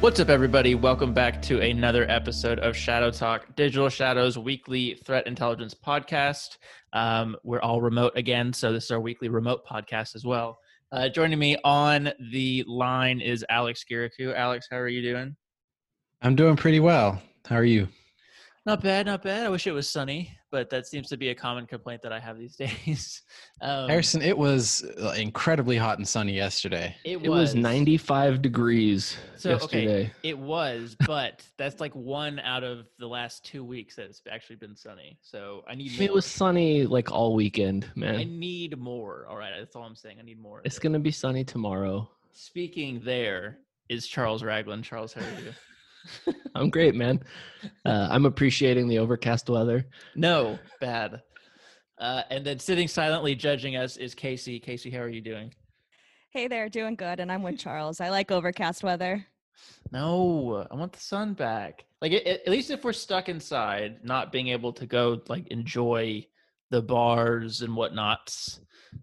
What's up, everybody? Welcome back to another episode of Shadow Talk, Digital Shadows weekly threat intelligence podcast. Um, we're all remote again, so this is our weekly remote podcast as well. Uh, joining me on the line is Alex Guirakhoo. Alex, how are you doing? I'm doing pretty well. How are you? Not bad, not bad. I wish it was sunny, but that seems to be a common complaint that I have these days. Um, Harrison, it was uh, incredibly hot and sunny yesterday. it It was 95 degrees So yesterday. okay, it was, but that's like one out of the last two weeks that it's actually been sunny. So I need more. it was sunny like all weekend, man. I need more. All right, that's all I'm saying. I need more. It's it. gonna be sunny tomorrow. Speaking there is Charles Ragland. Charles, how are you? I'm great, man. Uh, I'm appreciating the overcast weather. no, bad. Uh, and then sitting silently judging us is Kacey. Kacey, how are you doing? Hey there, doing good, and I'm with Charles. I like overcast weather. No, I want the sun back. Like at, at least if we're stuck inside, not being able to go like enjoy the bars and whatnots.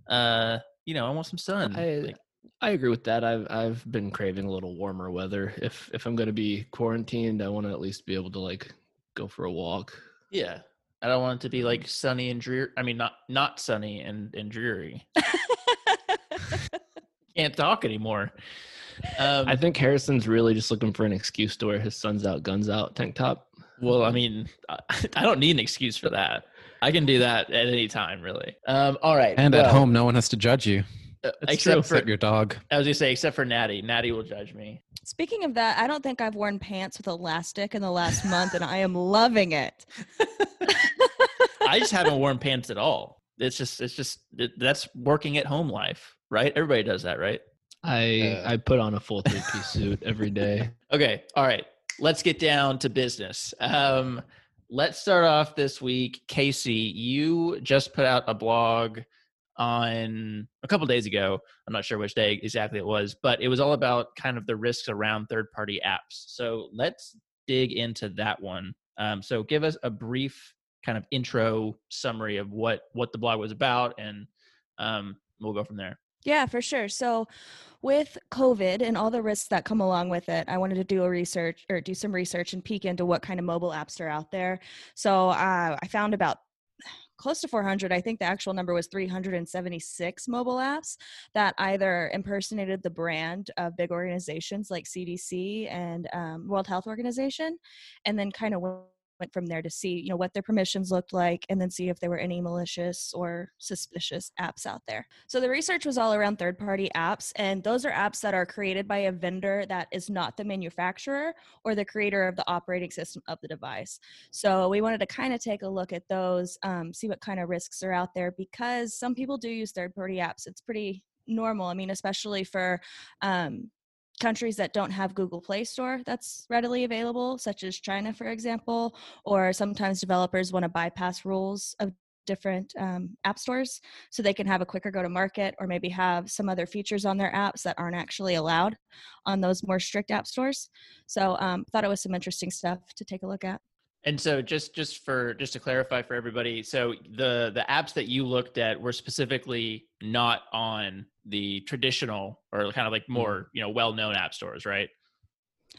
Uh, you know, I want some sun. I Like, I agree with that. I've I've been craving a little warmer weather. If if I'm gonna be quarantined, I want to at least be able to like go for a walk. yeah, I don't want it to be like sunny and dreary. I mean, not not sunny and and dreary. Can't talk anymore. Um, I think Harrison's really just looking for an excuse to wear his "Suns Out, Guns Out" tank top. Well, I mean, I, I don't need an excuse for that. I can do that at any time, really. Um, all right. And at home, no one has to judge you It's except true. for except your dog. I was gonna say, except for Natty. Natty will judge me. Speaking of that, I don't think I've worn pants with elastic in the last month, and I am loving it. I just haven't worn pants at all. It's just, it's just it, that's working at home life, right? Everybody does that, right? I Uh, I put on a full three piece suit every day. Okay. All right. Let's get down to business. Um, let's start off this week. Kacey, you just put out a blog on a couple days ago. I'm not sure which day exactly it was, but it was all about kind of the risks around third party apps. So let's dig into that one. Um, so give us a brief kind of intro summary of what what the blog was about, and um, we'll go from there. Yeah, for sure. So, with COVID and all the risks that come along with it, I wanted to do a research or do some research and peek into what kind of mobile apps are out there. So, uh, I found about close to 400 i think the actual number was 376 mobile apps that either impersonated the brand of big organizations like cdc and um, world health organization and then kind of went from there to see you know what their permissions looked like and then see if there were any malicious or suspicious apps out there. So the research was all around third party apps and those are apps that are created by a vendor that is not the manufacturer or the creator of the operating system of the device. So we wanted to kind of take a look at those um, see what kind of risks are out there because some people do use third party apps. It's pretty normal. I mean especially for um, countries that don't have Google Play Store that's readily available, such as China, for example, or sometimes developers want to bypass rules of different um, app stores so they can have a quicker go to market or maybe have some other features on their apps that aren't actually allowed on those more strict app stores. So um, thought it was some interesting stuff to take a look at. And so just just for just to clarify for everybody, so the the apps that you looked at were specifically not on the traditional or kind of like more, you know, well-known app stores, right?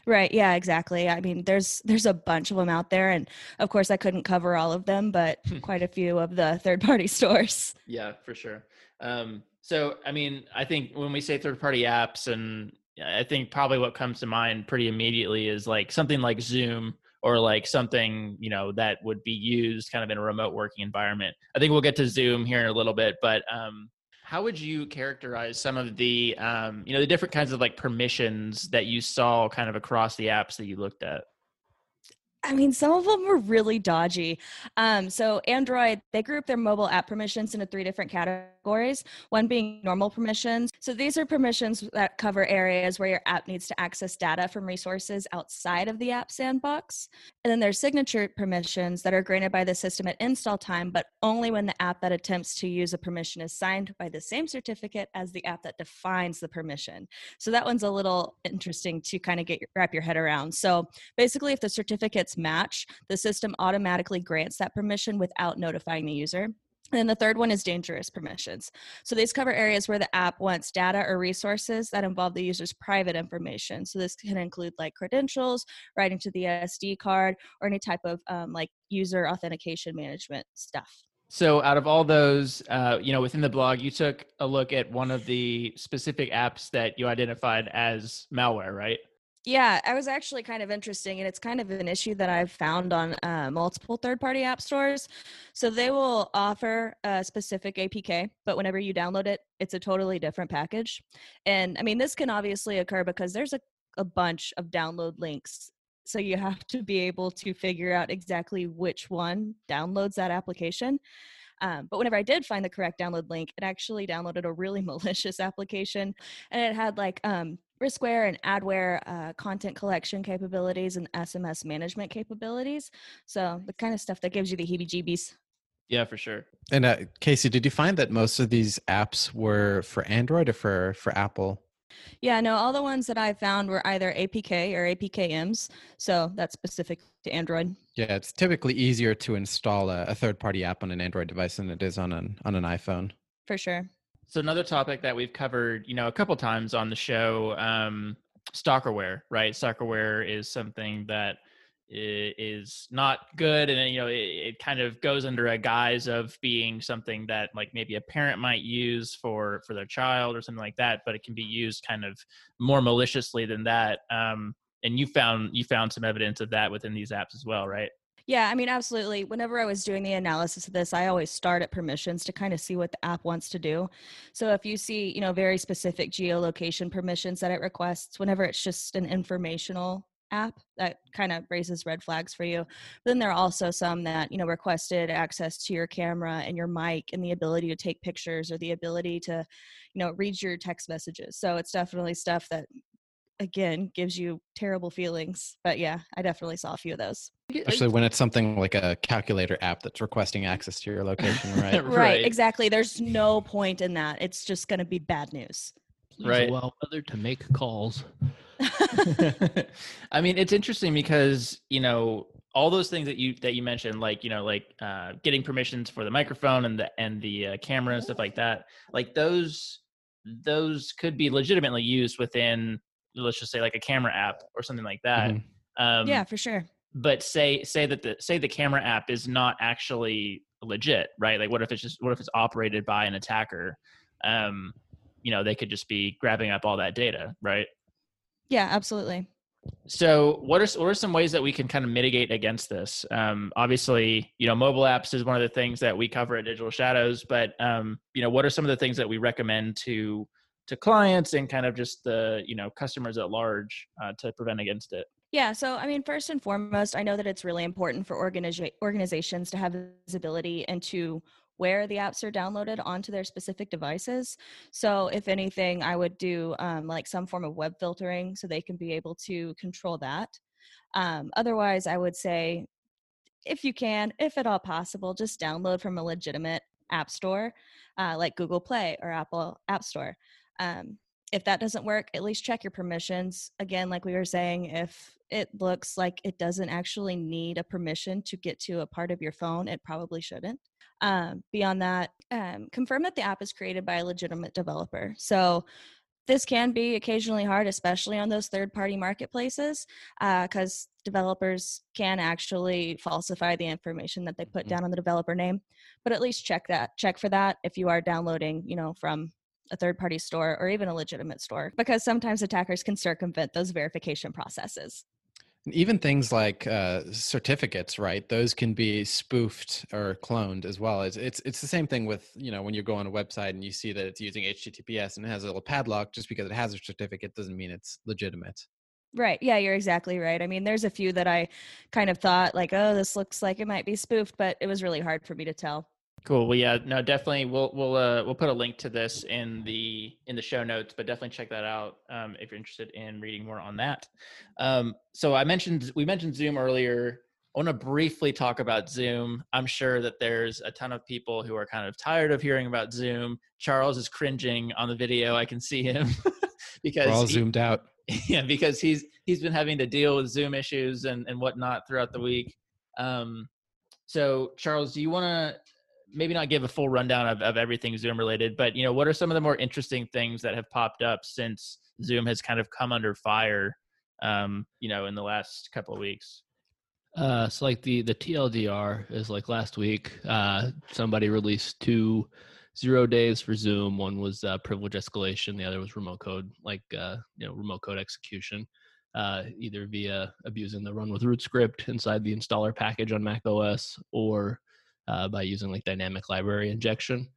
Right. Yeah, exactly. I mean, there's there's a bunch of them out there and of course I couldn't cover all of them, but quite a few of the third party stores. Yeah, for sure. Um, so, I mean, I think when we say third party apps, and I think probably what comes to mind pretty immediately is like something like Zoom or like something, you know, that would be used kind of in a remote working environment. I think we'll get to Zoom here in a little bit, but um, how would you characterize some of the, um, you know, the different kinds of like permissions that you saw kind of across the apps that you looked at? I mean, some of them were really dodgy. Um, so Android, they group their mobile app permissions into three different categories. One being normal permissions. So these are permissions that cover areas where your app needs to access data from resources outside of the app sandbox. And then there's signature permissions that are granted by the system at install time, but only when the app that attempts to use a permission is signed by the same certificate as the app that defines the permission. So that one's a little interesting to kind of get your, wrap your head around. So basically, if the match, the system automatically grants that permission without notifying the user. And then the third one is dangerous permissions. So these cover areas where the app wants data or resources that involve the user's private information. So this can include like credentials, writing to the SD card, or any type of um, like user authentication management stuff. So, out of all those, uh, you know, within the blog, you took a look at one of the specific apps that you identified as malware, right? Yeah, I was actually kind of interesting, and it's kind of an issue that I've found on uh, multiple third-party app stores. So they will offer a specific APK, but whenever you download it, it's a totally different package. And I mean, this can obviously occur because there's a, a bunch of download links. So you have to be able to figure out exactly which one downloads that application. Um, but whenever I did find the correct download link, it actually downloaded a really malicious application, and it had like um, riskware and adware uh, content collection capabilities and SMS management capabilities. So the kind of stuff that gives you the heebie-jeebies. Yeah, for sure. And uh, Kacey, did you find that most of these apps were for Android or for for Apple? Yeah, no, all the ones that I found were either APK or APKMs. So that's specific to Android. Yeah, it's typically easier to install a, a third-party app on an Android device than it is on an on an iPhone. For sure. So another topic that we've covered, you know, a couple times on the show, um, stalkerware, right? Stalkerware is something that is not good and you know it, it, kind of goes under a guise of being something that like maybe a parent might use for for their child or something like that but it can be used kind of more maliciously than that um, and you found you found some evidence of that within these apps as well right yeah, I mean, absolutely. Whenever I was doing the analysis of this, I always start at permissions to kind of see what the app wants to do. So if you see, you know, very specific geolocation permissions that it requests, whenever it's just an informational app that kind of raises red flags for you. But then there are also some that, you know, requested access to your camera and your mic and the ability to take pictures or the ability to, you know, read your text messages. So it's definitely stuff that again gives you terrible feelings. But yeah, I definitely saw a few of those. Especially when it's something like a calculator app that's requesting access to your location, right? right, right, exactly. There's no point in that. It's just going to be bad news. Please right. allow other to make calls. I mean, it's interesting because you know all those things that you that you mentioned, like you know, like uh, getting permissions for the microphone and the and the uh, camera and stuff like that. Like those those could be legitimately used within, let's just say, like a camera app or something like that. Mm-hmm. Um, yeah, for sure. But say say that the say the camera app is not actually legit, right? Like, what if it's just what if it's operated by an attacker? Um, you know, they could just be grabbing up all that data, right? Yeah, absolutely. So, what are what are some ways that we can kind of mitigate against this? Um, obviously, you know, mobile apps is one of the things that we cover at Digital Shadows. But um, you know, what are some of the things that we recommend to to clients and kind of just the you know customers at large uh, to prevent against it? Yeah, so I mean, first and foremost, I know that it's really important for organiza- organizations to have visibility into where the apps are downloaded onto their specific devices. So, if anything, I would do um, like some form of web filtering so they can be able to control that. Um, otherwise, I would say if you can, if at all possible, just download from a legitimate app store uh, like Google Play or Apple App Store. Um, if that doesn't work, at least check your permissions. Again, like we were saying, if it looks like it doesn't actually need a permission to get to a part of your phone, it probably shouldn't. Um, beyond that, um, confirm that the app is created by a legitimate developer. So this can be occasionally hard, especially on those third party marketplaces, because uh, developers can actually falsify the information that they put mm-hmm. down on the developer name. But at least check that, check for that if you are downloading, you know, from a third party store or even a legitimate store, because sometimes attackers can circumvent those verification processes. Even things like uh, certificates, right? Those can be spoofed or cloned as well. It's, it's it's the same thing with you know when you go on a website and you see that it's using HTTPS and it has a little padlock. Just because it has a certificate doesn't mean it's legitimate. Right. Yeah, you're exactly right. I mean, there's a few that I kind of thought like, oh, this looks like it might be spoofed, but it was really hard for me to tell. Cool. Well, yeah, no, definitely. We'll we'll uh, we'll put a link to this in the in the show notes, but definitely check that out um, if you're interested in reading more on that. Um, so I mentioned we mentioned Zoom earlier. I want to briefly talk about Zoom. I'm sure that there's a ton of people who are kind of tired of hearing about Zoom. Charles is cringing on the video. I can see him because We're all he, zoomed out. Yeah, because he's he's been having to deal with Zoom issues and and whatnot throughout the week. Um, so Charles, do you want to maybe not give a full rundown of, of everything Zoom related, but you know, what are some of the more interesting things that have popped up since Zoom has kind of come under fire, um, you know, in the last couple of weeks? Uh, so like the the TLDR is like last week. Uh, somebody released two zero days for Zoom. One was uh, privilege escalation. The other was remote code, like uh, you know, remote code execution, uh, either via abusing the run with root script inside the installer package on Mac OS or uh, by using like dynamic library injection.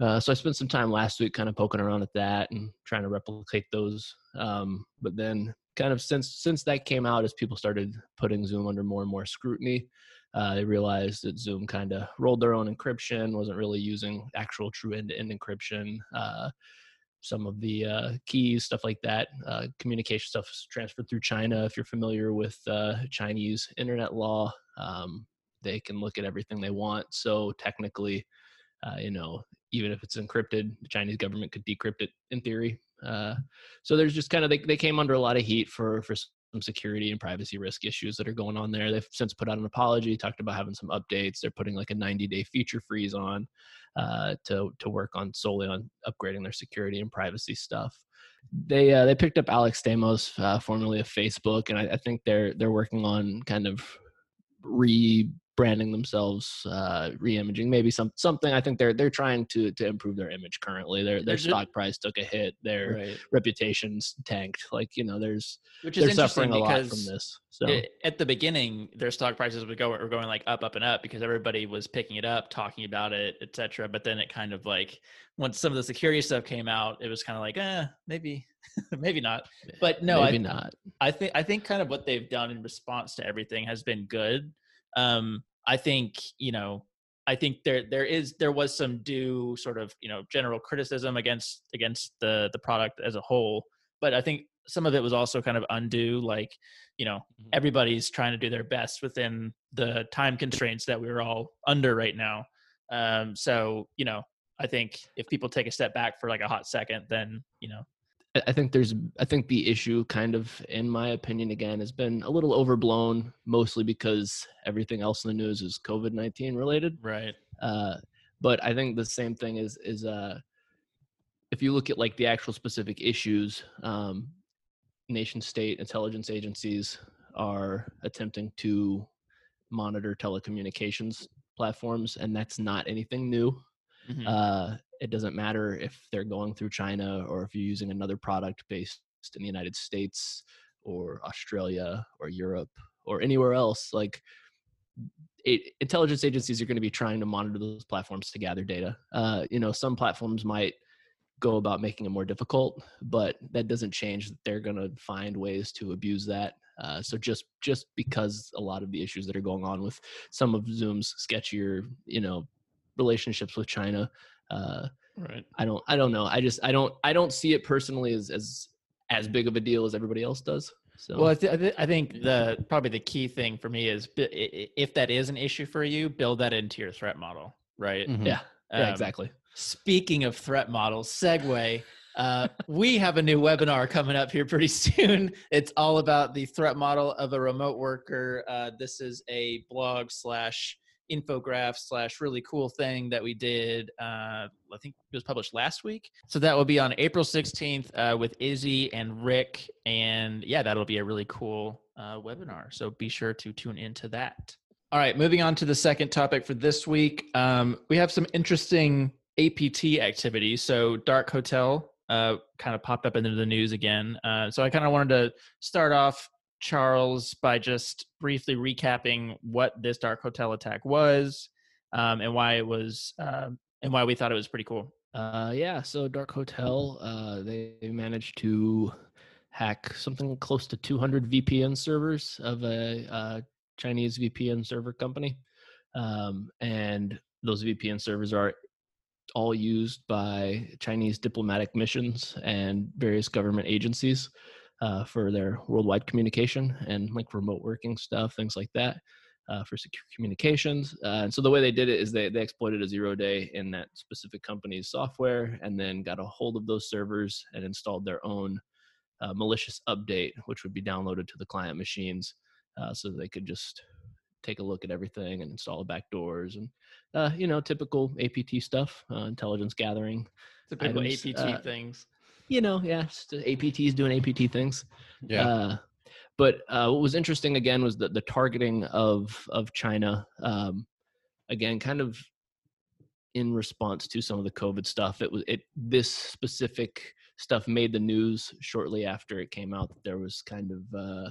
Uh, so I spent some time last week kind of poking around at that and trying to replicate those. Um, but then kind of since since that came out, as people started putting Zoom under more and more scrutiny, uh, they realized that Zoom kind of rolled their own encryption, wasn't really using actual true end-to-end encryption. Uh, some of the uh, keys, stuff like that, uh, communication stuff is transferred through China. If you're familiar with uh, Chinese internet law, um, they can look at everything they want. So technically, uh, you know, even if it's encrypted, the Chinese government could decrypt it in theory. Uh, so there's just kind of they, they came under a lot of heat for for some security and privacy risk issues that are going on there. They've since put out an apology, talked about having some updates. They're putting like a 90 day feature freeze on uh, to to work on solely on upgrading their security and privacy stuff. They uh, they picked up Alex Stamos, uh, formerly of Facebook, and I, I think they're they're working on kind of re branding themselves, uh, re-imaging, maybe some something. I think they're they're trying to to improve their image currently. Their their stock price took a hit. Their right. reputations tanked. Like you know, there's which is they're suffering a lot from this. So it, at the beginning, their stock prices would go were going like up, up, and up because everybody was picking it up, talking about it, etc. But then it kind of like once some of the security stuff came out, it was kind of like, eh, maybe, maybe not. But no, maybe I, not. I think I think kind of what they've done in response to everything has been good um, I think you know I think there there is there was some due sort of you know general criticism against against the the product as a whole, but I think some of it was also kind of undue. Like you know mm-hmm. everybody's trying to do their best within the time constraints that we're all under right now. Um, so you know I think if people take a step back for like a hot second, then you know I think there's I think the issue kind of in my opinion again has been a little overblown mostly because everything else in the news is COVID-19 related. Right. Uh, but I think the same thing is is uh, if you look at like the actual specific issues um, nation state intelligence agencies are attempting to monitor telecommunications platforms and that's not anything new. Mm-hmm. Uh, it doesn't matter if they're going through China or if you're using another product based in the United States or Australia or Europe or anywhere else. Like it, intelligence agencies are going to be trying to monitor those platforms to gather data. Uh, you know, some platforms might go about making it more difficult, but that doesn't change that they're going to find ways to abuse that. Uh, so just just because a lot of the issues that are going on with some of Zoom's sketchier, you know, relationships with China uh, right. I don't. I don't know. I just. I don't. I don't see it personally as as as big of a deal as everybody else does. So. Well, I, th- I think the probably the key thing for me is if that is an issue for you, build that into your threat model, right? Mm-hmm. Yeah. Um, yeah. Exactly. Speaking of threat models, segue. Uh, we have a new webinar coming up here pretty soon. It's all about the threat model of a remote worker. Uh, this is a blog slash infograph slash really cool thing that we did uh, i think it was published last week. So that will be on april 16th uh, with izzy and rick and yeah that'll be a really cool uh, webinar. So be sure to tune into that. All right moving on to the second topic for this week. Um, we have some interesting apt activity. so DarkHotel uh, kind of popped up into the news again. Uh, so i kind of wanted to start off Charles by just briefly recapping what this DarkHotel attack was um, and why it was uh, and why we thought it was pretty cool. Uh, yeah, so Dark Hotel, uh, they managed to hack something close to 200 VPN servers of a, a Chinese VPN server company, um, and those VPN servers are all used by Chinese diplomatic missions and various government agencies uh, for their worldwide communication and like remote working stuff, things like that. Uh, for secure communications. Uh, and so the way they did it is they, they exploited a zero day in that specific company's software and then got a hold of those servers and installed their own uh, malicious update, which would be downloaded to the client machines uh, so they could just take a look at everything and install the back doors and uh, you know typical APT stuff, uh, intelligence gathering. Typical items, APT uh, things. You know, yeah, the APTs doing APT things. Yeah. Uh, but uh, what was interesting again was that the targeting of of China, um, again, kind of in response to some of the COVID stuff. It was it this specific stuff made the news shortly after it came out that there was kind of uh,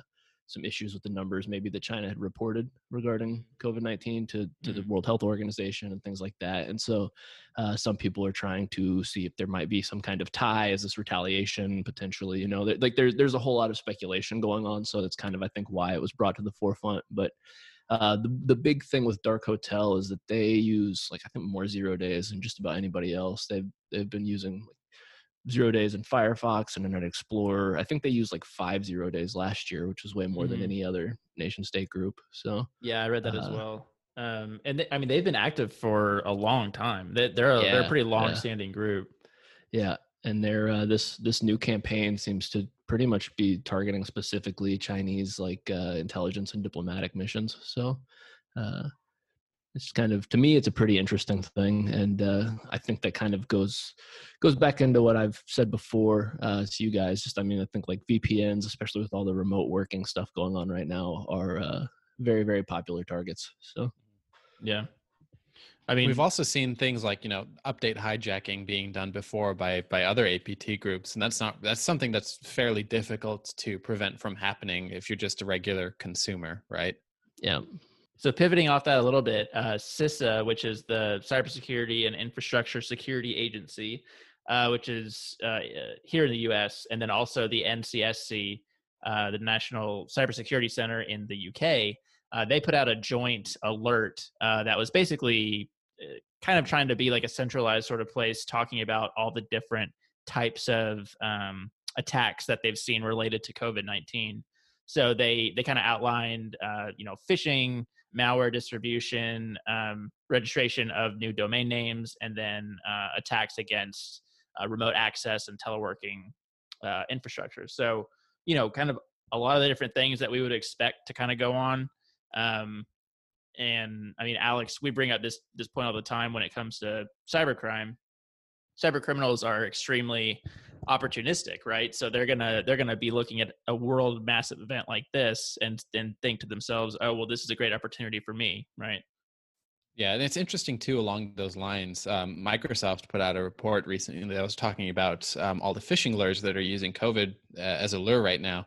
some issues with the numbers maybe that China had reported regarding COVID nineteen to to the Mhm. World Health Organization and things like that. And so uh, some people are trying to see if there might be some kind of tie as this retaliation potentially. You know, there- like there's there's a whole lot of speculation going on. So that's kind of I think why it was brought to the forefront. But uh, the the big thing with DarkHotel is that they use like I think more zero days than just about anybody else. They've they've been using zero days in Firefox and Internet Explorer. I think they used like five zero days last year, which was way more than Mhm. any other nation state group. So Yeah, I read that as Uh, well. Um, and they, I mean, they've been active for a long time. They, they're a, they're a pretty long-standing group. yeah, and their uh, this this new campaign seems to pretty much be targeting specifically Chinese like uh, intelligence and diplomatic missions. So. It's kind of to me it's a pretty interesting thing and uh, i think that kind of goes goes back into what i've said before uh, to you guys. Just i mean i think like vpns especially with all the remote working stuff going on right now are uh, very very popular targets so. Yeah, I mean, We've also seen things like you know update hijacking being done before by by other APT groups, and that's not that's something that's fairly difficult to prevent from happening if you're just a regular consumer, right? yeah So pivoting off that a little bit, uh, CISA, which is the Cybersecurity and Infrastructure Security Agency, uh, which is uh, uh, here in the U.S., and then also the NCSC, uh, the National Cybersecurity Center in the UK. Uh, they put out a joint alert that was basically kind of trying to be like a centralized sort of place, talking about all the different types of um, attacks that they've seen related to COVID nineteen. So they they kind of outlined, you know, phishing, malware distribution, um, registration of new domain names, and then uh, attacks against uh, remote access and teleworking uh, infrastructure. So, you know, kind of a lot of the different things that we would expect to kind of go on. Um, and I mean, Alex, we bring up this this point all the time when it comes to cybercrime. Cyber criminals are extremely opportunistic, right? So they're gonna they're gonna be looking at a world massive event like this and then think to themselves, oh well, this is a great opportunity for me, right? Yeah, and it's interesting too. Along those lines, um, Microsoft put out a report recently that was talking about um, all the phishing lures that are using COVID uh, as a lure right now.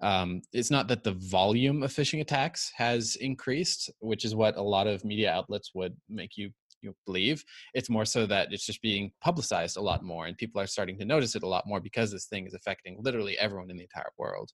Um, it's not that the volume of phishing attacks has increased, which is what a lot of media outlets would make you you know, believe. It's more so that it's just being publicized a lot more, and people are starting to notice it a lot more because this thing is affecting literally everyone in the entire world.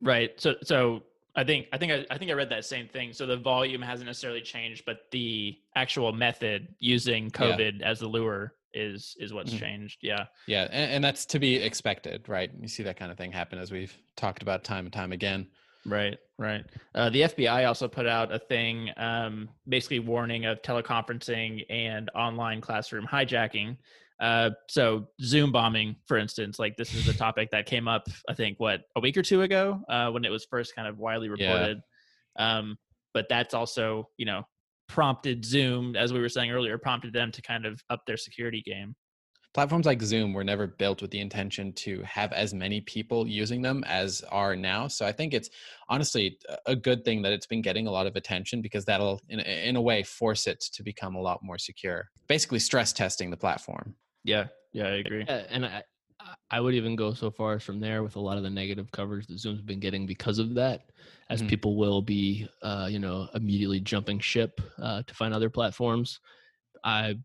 Right. So so I think I think I, I think I read that same thing. So the volume hasn't necessarily changed, but the actual method using Yeah. COVID as the lure is is what's Mhm. changed. Yeah. Yeah, and, and that's to be expected, right? You see that kind of thing happen as we've talked about time and time again. Right, right. Uh, the FBI also put out a thing um, basically warning of teleconferencing and online classroom hijacking. Uh, so Zoom bombing, for instance, like this is a topic that came up, I think, what a week or two ago uh, when it was first kind of widely Yeah. reported. Um, but that's also, you know, prompted Zoom, as we were saying earlier, prompted them to kind of up their security game. Platforms like Zoom were never built with the intention to have as many people using them as are now. So I think it's honestly a good thing that it's been getting a lot of attention because that'll, in, a- in a way, force it to become a lot more secure. Basically, stress testing the platform. Yeah, yeah, I agree. Uh, and I, I- I would even go so far as from there with a lot of the negative coverage that Zoom's been getting because of that, as Mhm. people will be, uh, you know, immediately jumping ship uh, to find other platforms. I,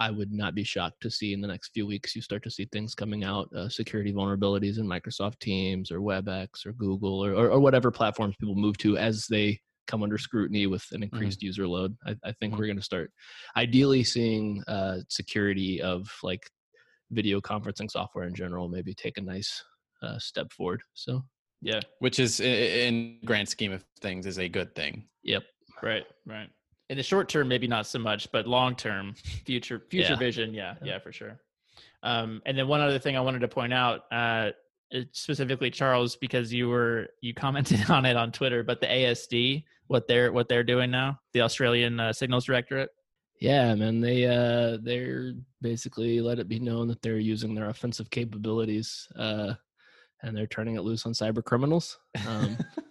I would not be shocked to see in the next few weeks you start to see things coming out, uh, security vulnerabilities in Microsoft Teams or WebEx or Google or, or, or whatever platforms people move to as they come under scrutiny with an increased user load. I, I think Mhm. we're going to start ideally seeing uh, security of like video conferencing software in general maybe take a nice uh, step forward. So, Yeah, which is in grand scheme of things is a good thing. yep. Right, right. In the short term, maybe not so much, but long term, future future Yeah. vision, yeah, Yeah. yeah, for sure. Um, and then one other thing I wanted to point out: uh, specifically Charles because you were you commented on it on Twitter, but the ASD what they're what they're doing now, the Australian uh, Signals Directorate. Yeah, man, they uh they're basically let it be known that they're using their offensive capabilities uh and they're turning it loose on cyber criminals. Um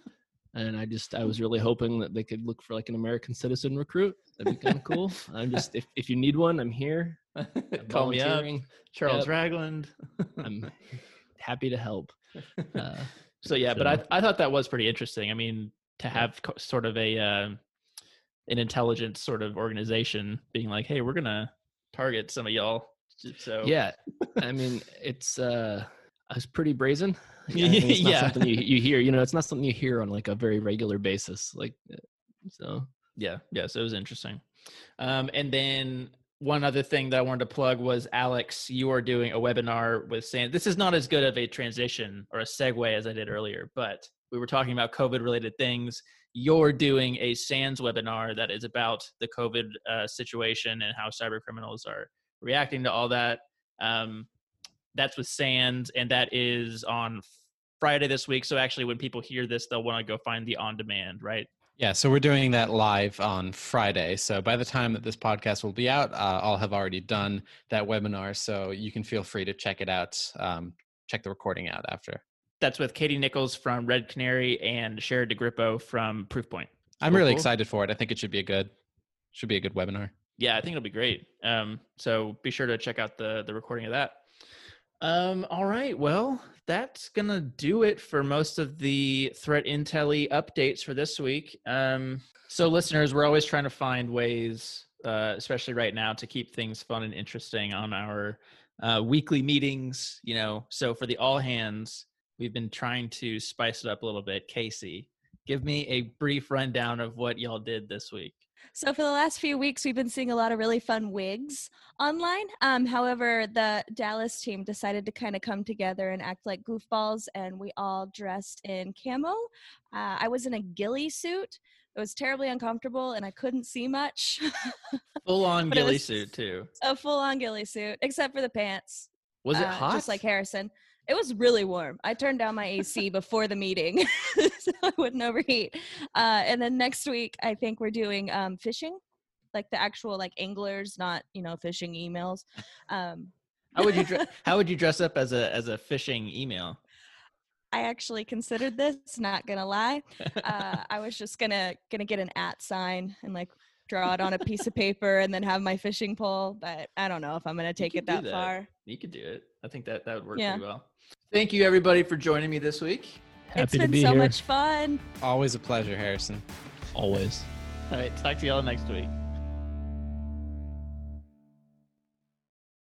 and I just I was really hoping that they could look for like an American citizen recruit. That'd be kind of cool. I'm just if if you need one, I'm here. I'm Call me up. Charles Yep. Ragland. I'm happy to help. Uh, so yeah, but I I thought that was pretty interesting. I mean, to have co- sort of a uh, an intelligence sort of organization being like, hey, we're gonna target some of y'all. So yeah, I mean it's uh it's pretty brazen. Yeah, it's not Yeah. something you you hear. You know, it's not something you hear on like a very regular basis. Like uh, so. Yeah, yeah. So it was interesting. Um, and then one other thing that I wanted to plug was Alex, you are doing a webinar with SANS. This is not as good of a transition or a segue as I did earlier, but we were talking about COVID related things. You're doing a SANS webinar that is about the COVID uh, situation and how cyber criminals are reacting to all that. Um, that's with SANS, and that is on Friday this week. So actually, when people hear this, they'll want to go find the on demand, right? Yeah, so we're doing that live on Friday. So by the time that this podcast will be out, uh, I'll have already done that webinar. So you can feel free to check it out. Um, check the recording out after. That's with Katie Nichols from Red Canary and Sherry DeGrippo from Proofpoint. I'm Cool, really cool. excited for it. I think it should be a good, should be a good webinar. Yeah, I think it'll be great. Um, so be sure to check out the the recording of that. Um, all right, well, that's gonna do it for most of the threat intel updates for this week. Um, so listeners, we're always trying to find ways, uh, especially right now, to keep things fun and interesting on our uh, weekly meetings. You know, so for the all hands, we've been trying to spice it up a little bit. Kacey, give me a brief rundown of what y'all did this week. So for the last few weeks, we've been seeing a lot of really fun wigs online. Um, however, the Dallas team decided to kind of come together and act like goofballs, and we all dressed in camo. Uh, I was in a ghillie suit. It was terribly uncomfortable, and I couldn't see much. Full on ghillie suit too. a full-on ghillie suit, except for the pants. Was it uh, hot? Just like Harrison. It was really warm. I turned down my AC before the meeting so I wouldn't overheat. Uh, and then next week, I think we're doing um, fishing, like the actual like anglers, not you know fishing emails. Um, how would you dre- how would you dress up as a as a fishing email? I actually considered this. Not gonna lie, uh, I was just gonna gonna get an at sign and like draw it on a piece of paper and then have my fishing pole. But I don't know if I'm gonna take it that, that. far. you could do it. I think that that would work Yeah. pretty well. Thank you everybody for joining me this week. Happy it's to been be so here. much fun. Always a pleasure, Harrison. Always. All right, talk to y'all next week.